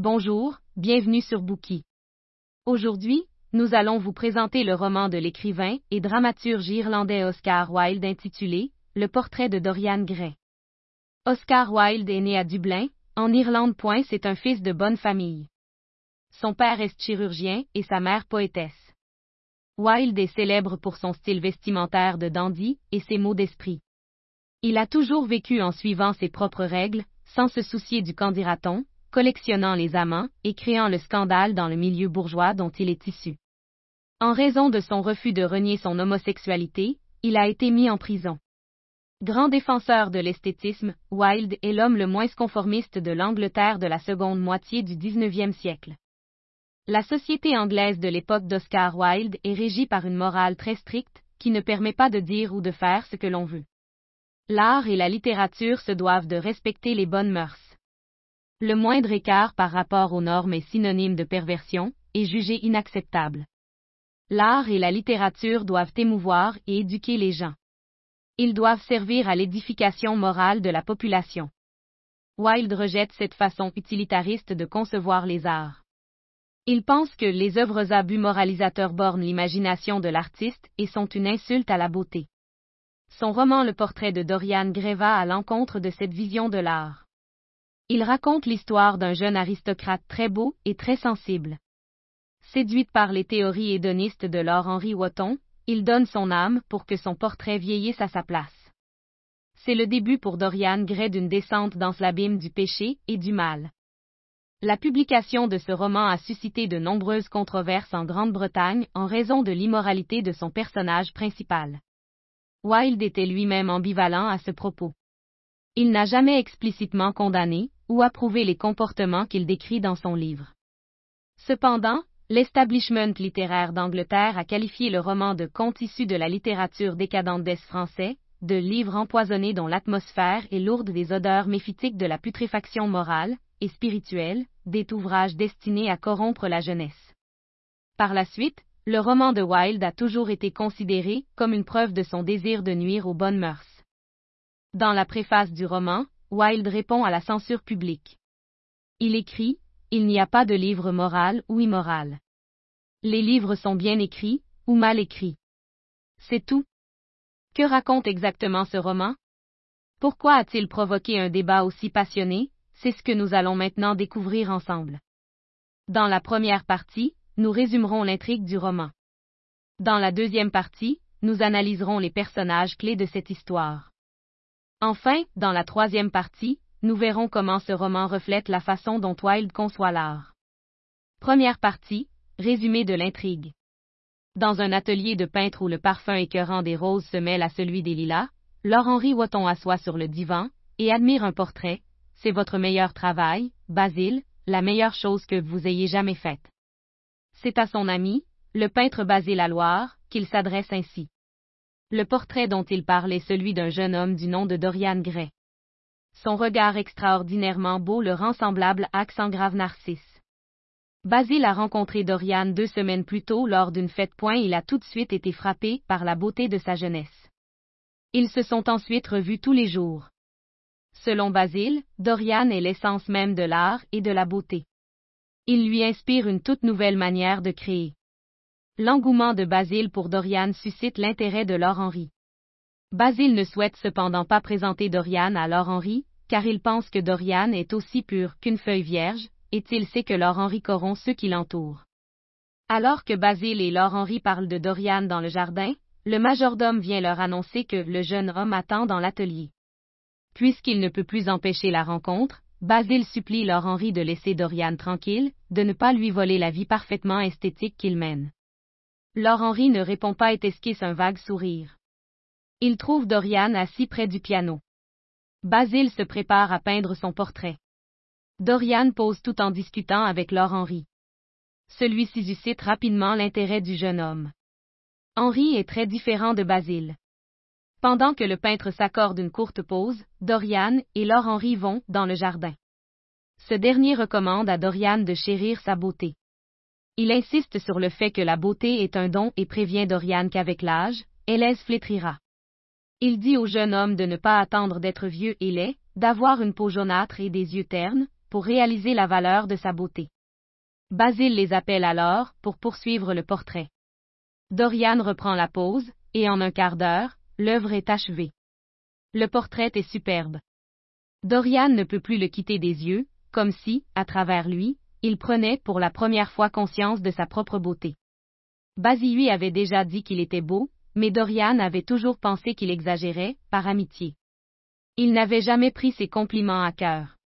Bonjour, bienvenue sur Bookie. Aujourd'hui, nous allons vous présenter le roman de l'écrivain et dramaturge irlandais Oscar Wilde intitulé Le portrait de Dorian Gray. Oscar Wilde est né à Dublin, en Irlande. C'est un fils de bonne famille. Son père est chirurgien et sa mère poétesse. Wilde est célèbre pour son style vestimentaire de dandy et ses mots d'esprit. Il a toujours vécu en suivant ses propres règles, sans se soucier du qu'en dira-t-on, collectionnant les amants et créant le scandale dans le milieu bourgeois dont il est issu. En raison de son refus de renier son homosexualité, il a été mis en prison. Grand défenseur de l'esthétisme, Wilde est l'homme le moins conformiste de l'Angleterre de la seconde moitié du XIXe siècle. La société anglaise de l'époque d'Oscar Wilde est régie par une morale très stricte, qui ne permet pas de dire ou de faire ce que l'on veut. L'art et la littérature se doivent de respecter les bonnes mœurs. Le moindre écart par rapport aux normes est synonyme de perversion, et jugé inacceptable. L'art et la littérature doivent émouvoir et éduquer les gens. Ils doivent servir à l'édification morale de la population. Wilde rejette cette façon utilitariste de concevoir les arts. Il pense que les œuvres à but moralisateur bornent l'imagination de l'artiste et sont une insulte à la beauté. Son roman Le portrait de Dorian Gray va à l'encontre de cette vision de l'art. Il raconte l'histoire d'un jeune aristocrate très beau et très sensible. Séduite par les théories hédonistes de Lord Henry Wotton, il donne son âme pour que son portrait vieillisse à sa place. C'est le début pour Dorian Gray d'une descente dans l'abîme du péché et du mal. La publication de ce roman a suscité de nombreuses controverses en Grande-Bretagne en raison de l'immoralité de son personnage principal. Wilde était lui-même ambivalent à ce propos. Il n'a jamais explicitement condamné, ou approuver les comportements qu'il décrit dans son livre. Cependant, l'establishment littéraire d'Angleterre a qualifié le roman de conte issu de la littérature décadente d'Est français, de livre empoisonné dont l'atmosphère est lourde des odeurs méphitiques de la putréfaction morale et spirituelle, des ouvrages destinés à corrompre la jeunesse. Par la suite, le roman de Wilde a toujours été considéré comme une preuve de son désir de nuire aux bonnes mœurs. Dans la préface du roman, Wilde répond à la censure publique. Il écrit Il n'y a pas de livre moral ou immoral. Les livres sont bien écrits ou mal écrits. C'est tout. Que raconte exactement ce roman? Pourquoi a-t-il provoqué un débat aussi passionné? C'est ce que nous allons maintenant découvrir ensemble. Dans la première partie, nous résumerons l'intrigue du roman. Dans la deuxième partie, nous analyserons les personnages clés de cette histoire. Enfin, dans la troisième partie, nous verrons comment ce roman reflète la façon dont Wilde conçoit l'art. Première partie, résumé de l'intrigue. Dans un atelier de peintre où le parfum écœurant des roses se mêle à celui des lilas, Laure-Henri Wotton assoit sur le divan et admire un portrait. C'est votre meilleur travail, Basile, la meilleure chose que vous ayez jamais faite. C'est à son ami, le peintre Basile Loire, qu'il s'adresse ainsi. Le portrait dont il parle est celui d'un jeune homme du nom de Dorian Gray. Son regard extraordinairement beau le rend semblable à grave Narcisse. Basile a rencontré Dorian deux semaines plus tôt lors d'une fête. Point, il a tout de suite été frappé par la beauté de sa jeunesse. Ils se sont ensuite revus tous les jours. Selon Basile, Dorian est l'essence même de l'art et de la beauté. Il lui inspire une toute nouvelle manière de créer. L'engouement de Basile pour Dorian suscite l'intérêt de Laure Henry. Basile ne souhaite cependant pas présenter Dorian à Laure Henry, car il pense que Dorian est aussi pur qu'une feuille vierge, et il sait que Laure Henry corrompt ceux qui l'entourent. Alors que Basile et Laure Henry parlent de Dorian dans le jardin, le majordome vient leur annoncer que le jeune homme attend dans l'atelier. Puisqu'il ne peut plus empêcher la rencontre, Basile supplie Laure Henry de laisser Dorian tranquille, de ne pas lui voler la vie parfaitement esthétique qu'il mène. Laure Henry ne répond pas et esquisse un vague sourire. Il trouve Dorian assis près du piano. Basile se prépare à peindre son portrait. Dorian pose tout en discutant avec Laure Henry. Celui-ci suscite rapidement l'intérêt du jeune homme. Henri est très différent de Basile. Pendant que le peintre s'accorde une courte pause, Dorian et Laure Henry vont dans le jardin. Ce dernier recommande à Dorian de chérir sa beauté. Il insiste sur le fait que la beauté est un don et prévient Dorian qu'avec l'âge, Hélèse flétrira. Il dit au jeune homme de ne pas attendre d'être vieux et laid, d'avoir une peau jaunâtre et des yeux ternes, pour réaliser la valeur de sa beauté. Basile les appelle alors pour poursuivre le portrait. Dorian reprend la pose, et en un quart d'heure, l'œuvre est achevée. Le portrait est superbe. Dorian ne peut plus le quitter des yeux, comme si, à travers lui, il prenait pour la première fois conscience de sa propre beauté. Basile avait déjà dit qu'il était beau, mais Dorian avait toujours pensé qu'il exagérait, par amitié. Il n'avait jamais pris ses compliments à cœur.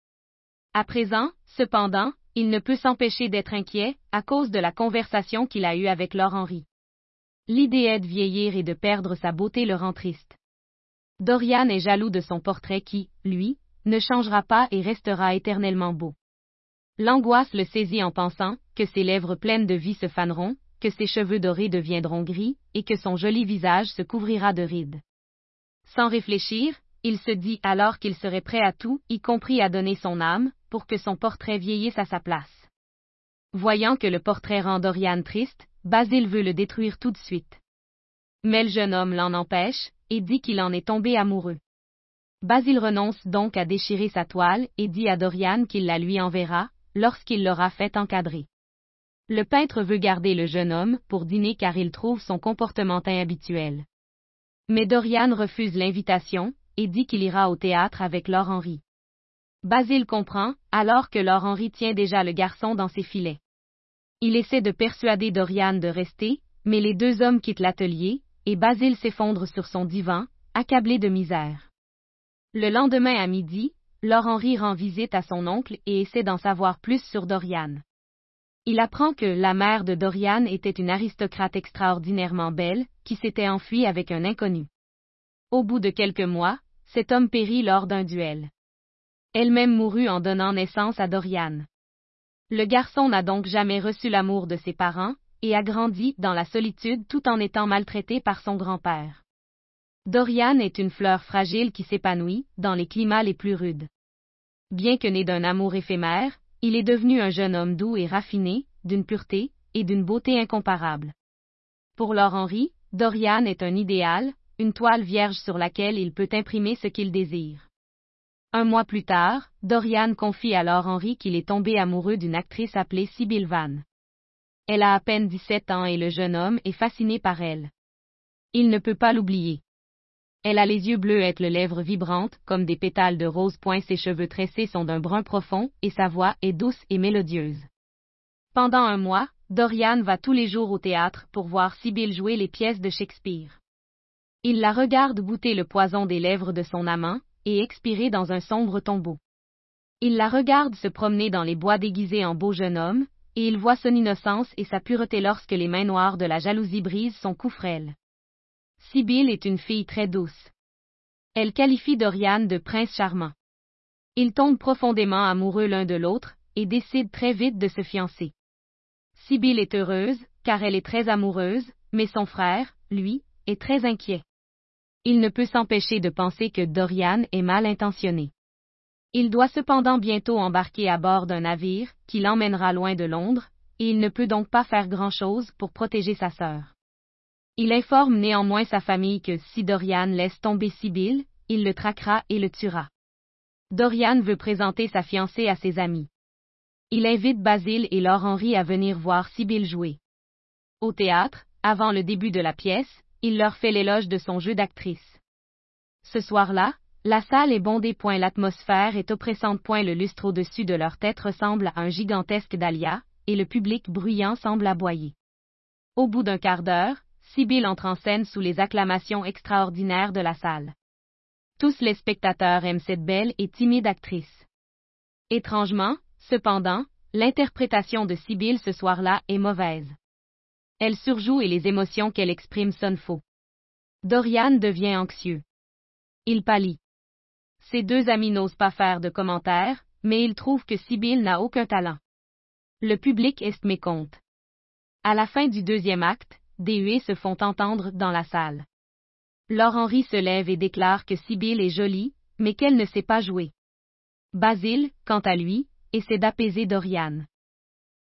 À présent, cependant, il ne peut s'empêcher d'être inquiet, à cause de la conversation qu'il a eue avec Laure Henry. L'idée de vieillir et de perdre sa beauté le rend triste. Dorian est jaloux de son portrait qui, lui, ne changera pas et restera éternellement beau. L'angoisse le saisit en pensant que ses lèvres pleines de vie se faneront, que ses cheveux dorés deviendront gris, et que son joli visage se couvrira de rides. Sans réfléchir, il se dit alors qu'il serait prêt à tout, y compris à donner son âme, pour que son portrait vieillisse à sa place. Voyant que le portrait rend Dorian triste, Basile veut le détruire tout de suite. Mais le jeune homme l'en empêche, et dit qu'il en est tombé amoureux. Basile renonce donc à déchirer sa toile, et dit à Dorian qu'il la lui enverra, lorsqu'il l'aura fait encadrer. Le peintre veut garder le jeune homme pour dîner car il trouve son comportement inhabituel. Mais Dorian refuse l'invitation, et dit qu'il ira au théâtre avec Laure Henry. Basile comprend, alors que Laure Henry tient déjà le garçon dans ses filets. Il essaie de persuader Dorian de rester, mais les deux hommes quittent l'atelier, et Basile s'effondre sur son divan, accablé de misère. Le lendemain à midi, Laure Henry rend visite à son oncle et essaie d'en savoir plus sur Dorian. Il apprend que la mère de Dorian était une aristocrate extraordinairement belle, qui s'était enfuie avec un inconnu. Au bout de quelques mois, cet homme périt lors d'un duel. Elle-même mourut en donnant naissance à Dorian. Le garçon n'a donc jamais reçu l'amour de ses parents, et a grandi dans la solitude tout en étant maltraité par son grand-père. Dorian est une fleur fragile qui s'épanouit dans les climats les plus rudes. Bien que né d'un amour éphémère, il est devenu un jeune homme doux et raffiné, d'une pureté et d'une beauté incomparables. Pour Laure Henry, Dorian est un idéal, une toile vierge sur laquelle il peut imprimer ce qu'il désire. Un mois plus tard, Dorian confie alors Henry qu'il est tombé amoureux d'une actrice appelée Sibyl Van. Elle a à peine 17 ans et le jeune homme est fasciné par elle. Il ne peut pas l'oublier. Elle a les yeux bleus et les lèvres vibrantes, comme des pétales de rose. Ses cheveux tressés sont d'un brun profond, et sa voix est douce et mélodieuse. Pendant un mois, Dorian va tous les jours au théâtre pour voir Sibyl jouer les pièces de Shakespeare. Il la regarde goûter le poison des lèvres de son amant, et expirer dans un sombre tombeau. Il la regarde se promener dans les bois déguisés en beau jeune homme, et il voit son innocence et sa pureté lorsque les mains noires de la jalousie brisent son cou frêle. Sibyl est une fille très douce. Elle qualifie Dorian de prince charmant. Ils tombent profondément amoureux l'un de l'autre, et décident très vite de se fiancer. Sibyl est heureuse, car elle est très amoureuse, mais son frère, lui, est très inquiet il ne peut s'empêcher de penser que Dorian est mal intentionné. Il doit cependant bientôt embarquer à bord d'un navire, qui l'emmènera loin de Londres, et il ne peut donc pas faire grand-chose pour protéger sa sœur. Il informe néanmoins sa famille que si Dorian laisse tomber Sibyl, il le traquera et le tuera. Dorian veut présenter sa fiancée à ses amis. Il invite Basile et Laure Henry à venir voir Sibyl jouer. Au théâtre, avant le début de la pièce, il leur fait l'éloge de son jeu d'actrice. Ce soir-là, la salle est bondée. Point l'atmosphère est oppressante. Point le lustre au-dessus de leur tête ressemble à un gigantesque dahlia, et le public bruyant semble aboyer. Au bout d'un quart d'heure, Sibyl entre en scène sous les acclamations extraordinaires de la salle. Tous les spectateurs aiment cette belle et timide actrice. Étrangement, cependant, l'interprétation de Sibyl ce soir-là est mauvaise. Elle surjoue et les émotions qu'elle exprime sonnent faux. Dorian devient anxieux. Il pâlit. Ses deux amis n'osent pas faire de commentaires, mais ils trouvent que Sibyl n'a aucun talent. Le public est mécompte. À la fin du deuxième acte, des huées se font entendre dans la salle. Laure Henry se lève et déclare que Sibyl est jolie, mais qu'elle ne sait pas jouer. Basile, quant à lui, essaie d'apaiser Dorian.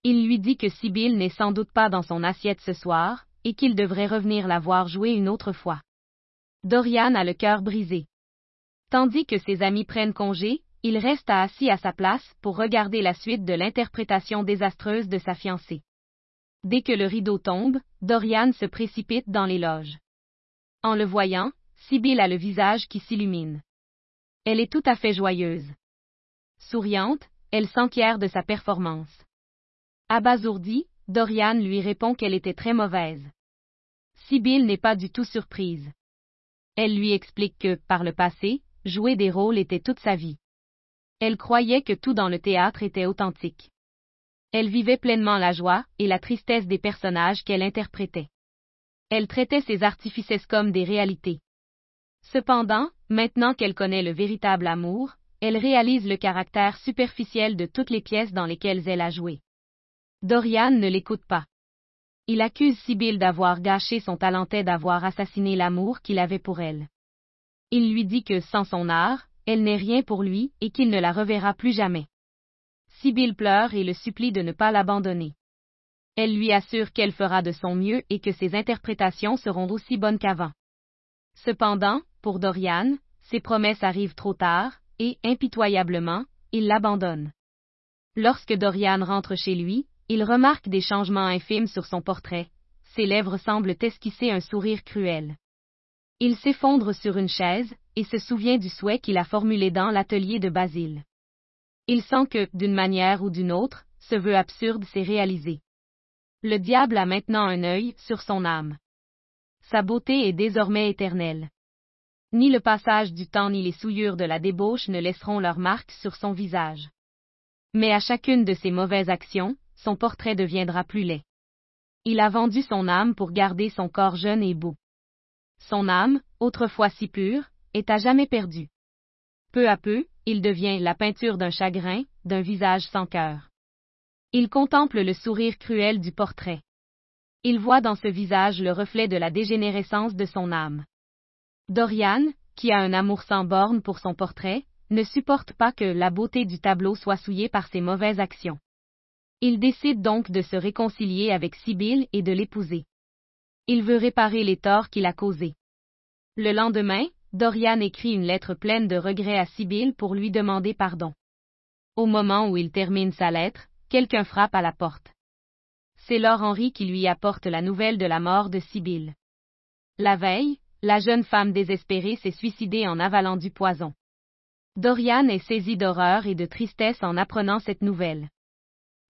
Il lui dit que Sibyl n'est sans doute pas dans son assiette ce soir, et qu'il devrait revenir la voir jouer une autre fois. Dorian a le cœur brisé. Tandis que ses amis prennent congé, il resta assis à sa place pour regarder la suite de l'interprétation désastreuse de sa fiancée. Dès que le rideau tombe, Dorian se précipite dans les loges. En le voyant, Sibyl a le visage qui s'illumine. Elle est tout à fait joyeuse. Souriante, elle s'enquiert de sa performance. Abasourdie, Dorian lui répond qu'elle était très mauvaise. Sibyl n'est pas du tout surprise. Elle lui explique que, par le passé, jouer des rôles était toute sa vie. Elle croyait que tout dans le théâtre était authentique. Elle vivait pleinement la joie et la tristesse des personnages qu'elle interprétait. Elle traitait ses artifices comme des réalités. Cependant, maintenant qu'elle connaît le véritable amour, elle réalise le caractère superficiel de toutes les pièces dans lesquelles elle a joué. Dorian ne l'écoute pas. Il accuse Sibyl d'avoir gâché son talentet d'avoir assassiné l'amour qu'il avait pour elle. Il lui dit que sans son art, elle n'est rien pour lui et qu'il ne la reverra plus jamais. Sibyl pleure et le supplie de ne pas l'abandonner. Elle lui assure qu'elle fera de son mieux et que ses interprétations seront aussi bonnes qu'avant. Cependant, pour Dorian, ses promesses arrivent trop tard, et, impitoyablement, il l'abandonne. Lorsque Dorian rentre chez lui, il remarque des changements infimes sur son portrait, ses lèvres semblent esquisser un sourire cruel. Il s'effondre sur une chaise, et se souvient du souhait qu'il a formulé dans l'atelier de Basile. Il sent que, d'une manière ou d'une autre, ce vœu absurde s'est réalisé. Le diable a maintenant un œil sur son âme. Sa beauté est désormais éternelle. Ni le passage du temps ni les souillures de la débauche ne laisseront leur marque sur son visage. Mais à chacune de ses mauvaises actions, son portrait deviendra plus laid. Il a vendu son âme pour garder son corps jeune et beau. Son âme, autrefois si pure, est à jamais perdue. Peu à peu, il devient la peinture d'un chagrin, d'un visage sans cœur. Il contemple le sourire cruel du portrait. Il voit dans ce visage le reflet de la dégénérescence de son âme. Dorian, qui a un amour sans borne pour son portrait, ne supporte pas que la beauté du tableau soit souillée par ses mauvaises actions. Il décide donc de se réconcilier avec Sibyl et de l'épouser. Il veut réparer les torts qu'il a causés. Le lendemain, Dorian écrit une lettre pleine de regrets à Sibyl pour lui demander pardon. Au moment où il termine sa lettre, quelqu'un frappe à la porte. C'est Laure Henry qui lui apporte la nouvelle de la mort de Sibyl. La veille, la jeune femme désespérée s'est suicidée en avalant du poison. Dorian est saisi d'horreur et de tristesse en apprenant cette nouvelle.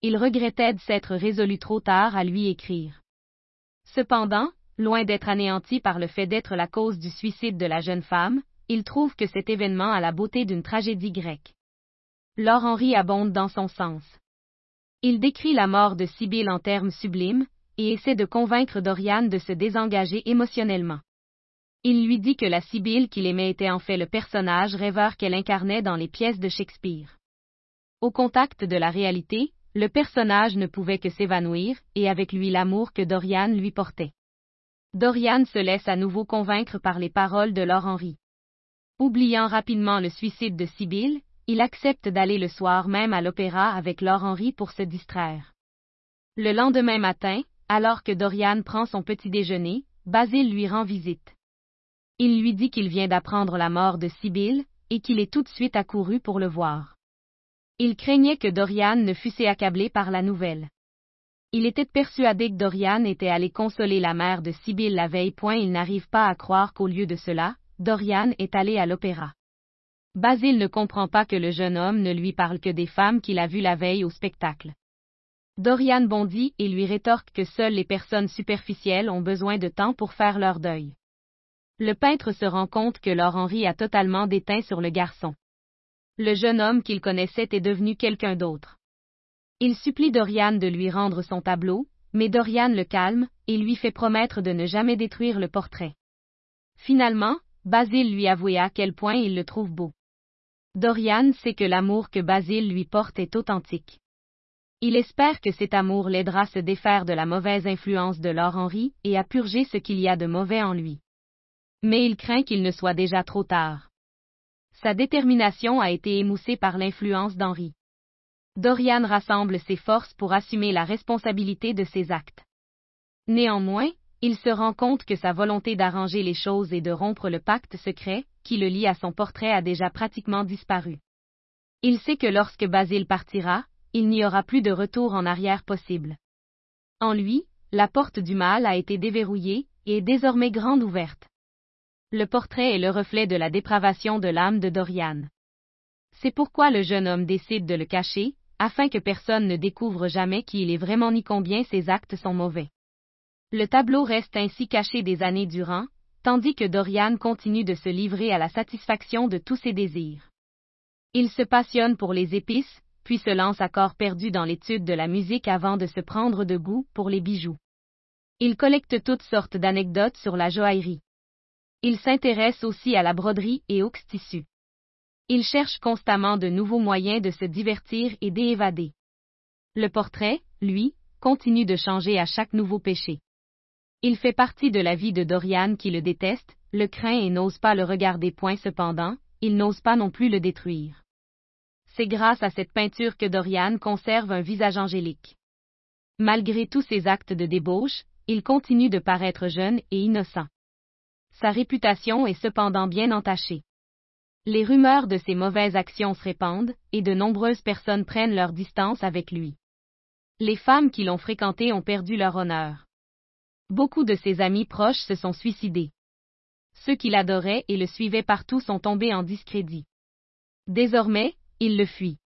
Il regrettait de s'être résolu trop tard à lui écrire. Cependant, loin d'être anéanti par le fait d'être la cause du suicide de la jeune femme, il trouve que cet événement a la beauté d'une tragédie grecque. Laure Henry abonde dans son sens. Il décrit la mort de Sibyl en termes sublimes, et essaie de convaincre Dorian de se désengager émotionnellement. Il lui dit que la Sibyl qu'il aimait était en fait le personnage rêveur qu'elle incarnait dans les pièces de Shakespeare. Au contact de la réalité, le personnage ne pouvait que s'évanouir, et avec lui l'amour que Dorian lui portait. Dorian se laisse à nouveau convaincre par les paroles de Laure Henry. Oubliant rapidement le suicide de Sibyl, il accepte d'aller le soir même à l'opéra avec Laure Henry pour se distraire. Le lendemain matin, alors que Dorian prend son petit déjeuner, Basile lui rend visite. Il lui dit qu'il vient d'apprendre la mort de Sibyl, et qu'il est tout de suite accouru pour le voir. Il craignait que Dorian ne fût accablé par la nouvelle. Il était persuadé que Dorian était allé consoler la mère de Sibyl la veille. Point il n'arrive pas à croire qu'au lieu de cela, Dorian est allé à l'opéra. Basile ne comprend pas que le jeune homme ne lui parle que des femmes qu'il a vues la veille au spectacle. Dorian bondit et lui rétorque que seules les personnes superficielles ont besoin de temps pour faire leur deuil. Le peintre se rend compte que Laure Henry a totalement déteint sur le garçon. Le jeune homme qu'il connaissait est devenu quelqu'un d'autre. Il supplie Dorian de lui rendre son tableau, mais Dorian le calme, et lui fait promettre de ne jamais détruire le portrait. Finalement, Basile lui avoua à quel point il le trouve beau. Dorian sait que l'amour que Basile lui porte est authentique. Il espère que cet amour l'aidera à se défaire de la mauvaise influence de Laure Henry et à purger ce qu'il y a de mauvais en lui. Mais il craint qu'il ne soit déjà trop tard. Sa détermination a été émoussée par l'influence d'Henri. Dorian rassemble ses forces pour assumer la responsabilité de ses actes. Néanmoins, il se rend compte que sa volonté d'arranger les choses et de rompre le pacte secret, qui le lie à son portrait a déjà pratiquement disparu. Il sait que lorsque Basile partira, il n'y aura plus de retour en arrière possible. En lui, la porte du mal a été déverrouillée, et est désormais grande ouverte. Le portrait est le reflet de la dépravation de l'âme de Dorian. C'est pourquoi le jeune homme décide de le cacher, afin que personne ne découvre jamais qui il est vraiment ni combien ses actes sont mauvais. Le tableau reste ainsi caché des années durant, tandis que Dorian continue de se livrer à la satisfaction de tous ses désirs. Il se passionne pour les épices, puis se lance à corps perdu dans l'étude de la musique avant de se prendre de goût pour les bijoux. Il collecte toutes sortes d'anecdotes sur la joaillerie. Il s'intéresse aussi à la broderie et aux tissus. Il cherche constamment de nouveaux moyens de se divertir et d'évader. Le portrait, lui, continue de changer à chaque nouveau péché. Il fait partie de la vie de Dorian qui le déteste, le craint et n'ose pas le regarder point cependant, il n'ose pas non plus le détruire. C'est grâce à cette peinture que Dorian conserve un visage angélique. Malgré tous ses actes de débauche, il continue de paraître jeune et innocent. Sa réputation est cependant bien entachée. Les rumeurs de ses mauvaises actions se répandent, et de nombreuses personnes prennent leur distance avec lui. Les femmes qui l'ont fréquenté ont perdu leur honneur. Beaucoup de ses amis proches se sont suicidés. Ceux qui l'adoraient et le suivaient partout sont tombés en discrédit. Désormais, il le fuit.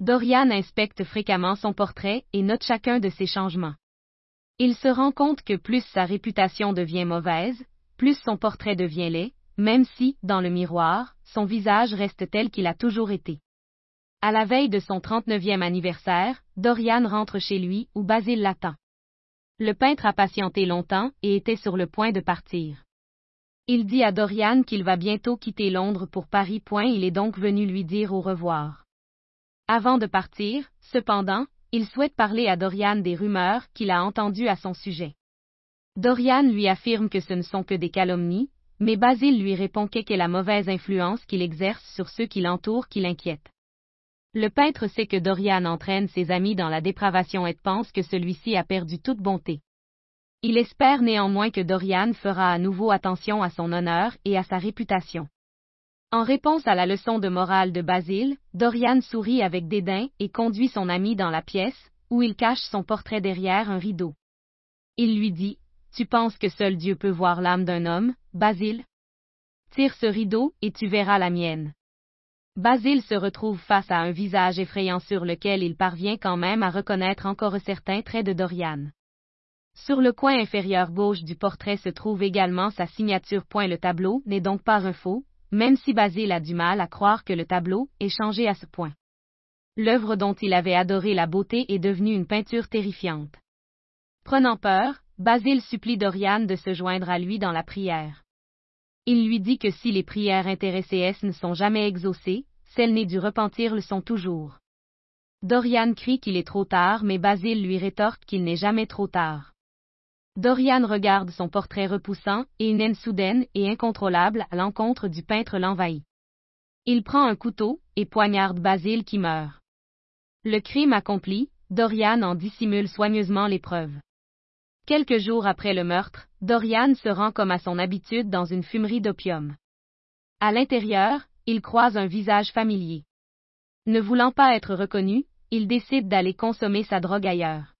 Dorian inspecte fréquemment son portrait et note chacun de ses changements. Il se rend compte que plus sa réputation devient mauvaise, plus son portrait devient laid, même si, dans le miroir, son visage reste tel qu'il a toujours été. À la veille de son 39e anniversaire, Dorian rentre chez lui où Basile l'attend. Le peintre a patienté longtemps et était sur le point de partir. Il dit à Dorian qu'il va bientôt quitter Londres pour Paris. Il est donc venu lui dire au revoir. Avant de partir, cependant, il souhaite parler à Dorian des rumeurs qu'il a entendues à son sujet. Dorian lui affirme que ce ne sont que des calomnies, mais Basile lui répond qu'est la mauvaise influence qu'il exerce sur ceux qui l'entourent qui l'inquiète. Le peintre sait que Dorian entraîne ses amis dans la dépravation et pense que celui-ci a perdu toute bonté. Il espère néanmoins que Dorian fera à nouveau attention à son honneur et à sa réputation. En réponse à la leçon de morale de Basile, Dorian sourit avec dédain et conduit son ami dans la pièce, où il cache son portrait derrière un rideau. Il lui dit, Tu penses que seul Dieu peut voir l'âme d'un homme, Basile Tire ce rideau, et tu verras la mienne. Basile se retrouve face à un visage effrayant sur lequel il parvient quand même à reconnaître encore certains traits de Dorian. Sur le coin inférieur gauche du portrait se trouve également sa signature. Le tableau n'est donc pas un faux, même si Basile a du mal à croire que le tableau est changé à ce point. L'œuvre dont il avait adoré la beauté est devenue une peinture terrifiante. Prenant peur, Basile supplie Dorian de se joindre à lui dans la prière. Il lui dit que si les prières intéressées ne sont jamais exaucées, celles nées du repentir le sont toujours. Dorian crie qu'il est trop tard, mais Basile lui rétorque qu'il n'est jamais trop tard. Dorian regarde son portrait repoussant, et une haine soudaine et incontrôlable à l'encontre du peintre l'envahit. Il prend un couteau, et poignarde Basile qui meurt. Le crime accompli, Dorian en dissimule soigneusement les preuves. Quelques jours après le meurtre, Dorian se rend comme à son habitude dans une fumerie d'opium. À l'intérieur, il croise un visage familier. Ne voulant pas être reconnu, il décide d'aller consommer sa drogue ailleurs.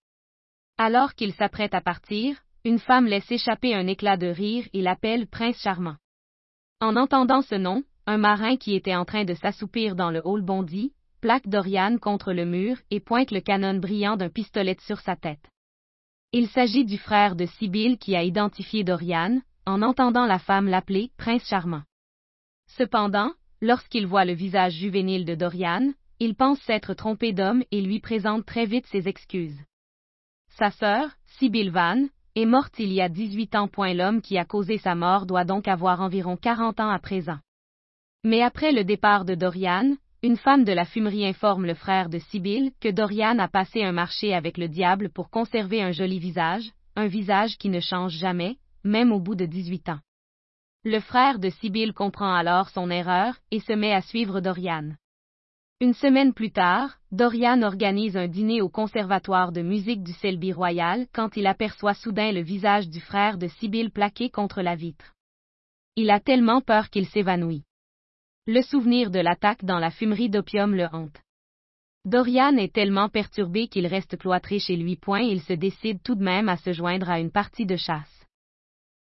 Alors qu'il s'apprête à partir, une femme laisse échapper un éclat de rire et l'appelle Prince Charmant. En entendant ce nom, un marin qui était en train de s'assoupir dans le hall bondit, plaque Dorian contre le mur et pointe le canon brillant d'un pistolet sur sa tête. Il s'agit du frère de Sibylle qui a identifié Dorian, en entendant la femme l'appeler Prince Charmant. Cependant, lorsqu'il voit le visage juvénile de Dorian, il pense s'être trompé d'homme et lui présente très vite ses excuses. Sa sœur, Sibylle Van, est morte il y a 18 ans. L'homme qui a causé sa mort doit donc avoir environ 40 ans à présent. Mais après le départ de Dorian, une femme de la fumerie informe le frère de Sibyl que Dorian a passé un marché avec le diable pour conserver un joli visage, un visage qui ne change jamais, même au bout de 18 ans. Le frère de Sibyl comprend alors son erreur et se met à suivre Dorian. Une semaine plus tard, Dorian organise un dîner au conservatoire de musique du Selby Royal quand il aperçoit soudain le visage du frère de Sibyl plaqué contre la vitre. Il a tellement peur qu'il s'évanouit. Le souvenir de l'attaque dans la fumerie d'opium le hante. Dorian est tellement perturbé qu'il reste cloîtré chez lui. Point, il se décide tout de même à se joindre à une partie de chasse.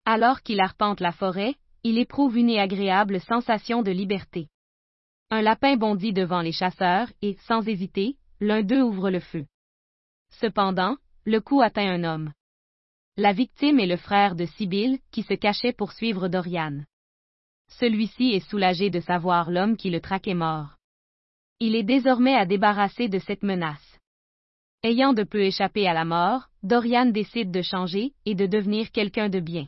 Alors qu'il arpente la forêt, il éprouve une agréable sensation de liberté. Un lapin bondit devant les chasseurs et, sans hésiter, l'un d'eux ouvre le feu. Cependant, le coup atteint un homme. La victime est le frère de Sibyl, qui se cachait pour suivre Dorian. Celui-ci est soulagé de savoir l'homme qui le traquait mort. Il est désormais à débarrasser de cette menace. Ayant de peu échappé à la mort, Dorian décide de changer et de devenir quelqu'un de bien.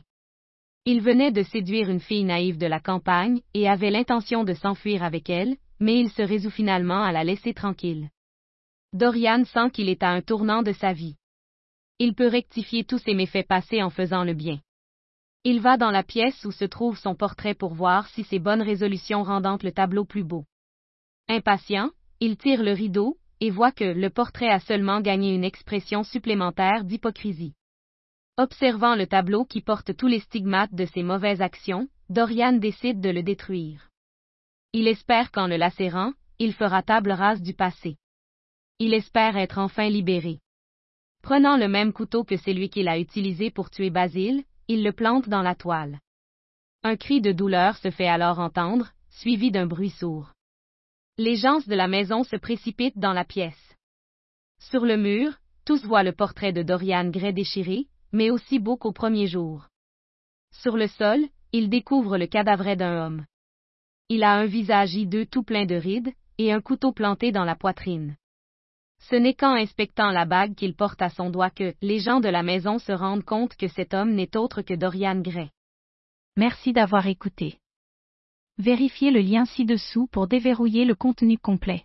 Il venait de séduire une fille naïve de la campagne et avait l'intention de s'enfuir avec elle, mais il se résout finalement à la laisser tranquille. Dorian sent qu'il est à un tournant de sa vie. Il peut rectifier tous ses méfaits passés en faisant le bien. Il va dans la pièce où se trouve son portrait pour voir si ses bonnes résolutions rendent le tableau plus beau. Impatient, il tire le rideau, et voit que le portrait a seulement gagné une expression supplémentaire d'hypocrisie. Observant le tableau qui porte tous les stigmates de ses mauvaises actions, Dorian décide de le détruire. Il espère qu'en le lacérant, il fera table rase du passé. Il espère être enfin libéré. Prenant le même couteau que celui qu'il a utilisé pour tuer Basile, il le plante dans la toile. Un cri de douleur se fait alors entendre, suivi d'un bruit sourd. Les gens de la maison se précipitent dans la pièce. Sur le mur, tous voient le portrait de Dorian Gray déchiré, mais aussi beau qu'au premier jour. Sur le sol, il découvre le cadavre d'un homme. Il a un visage hideux tout plein de rides, et un couteau planté dans la poitrine. Ce n'est qu'en inspectant la bague qu'il porte à son doigt que les gens de la maison se rendent compte que cet homme n'est autre que Dorian Gray. Merci d'avoir écouté. Vérifiez le lien ci-dessous pour déverrouiller le contenu complet.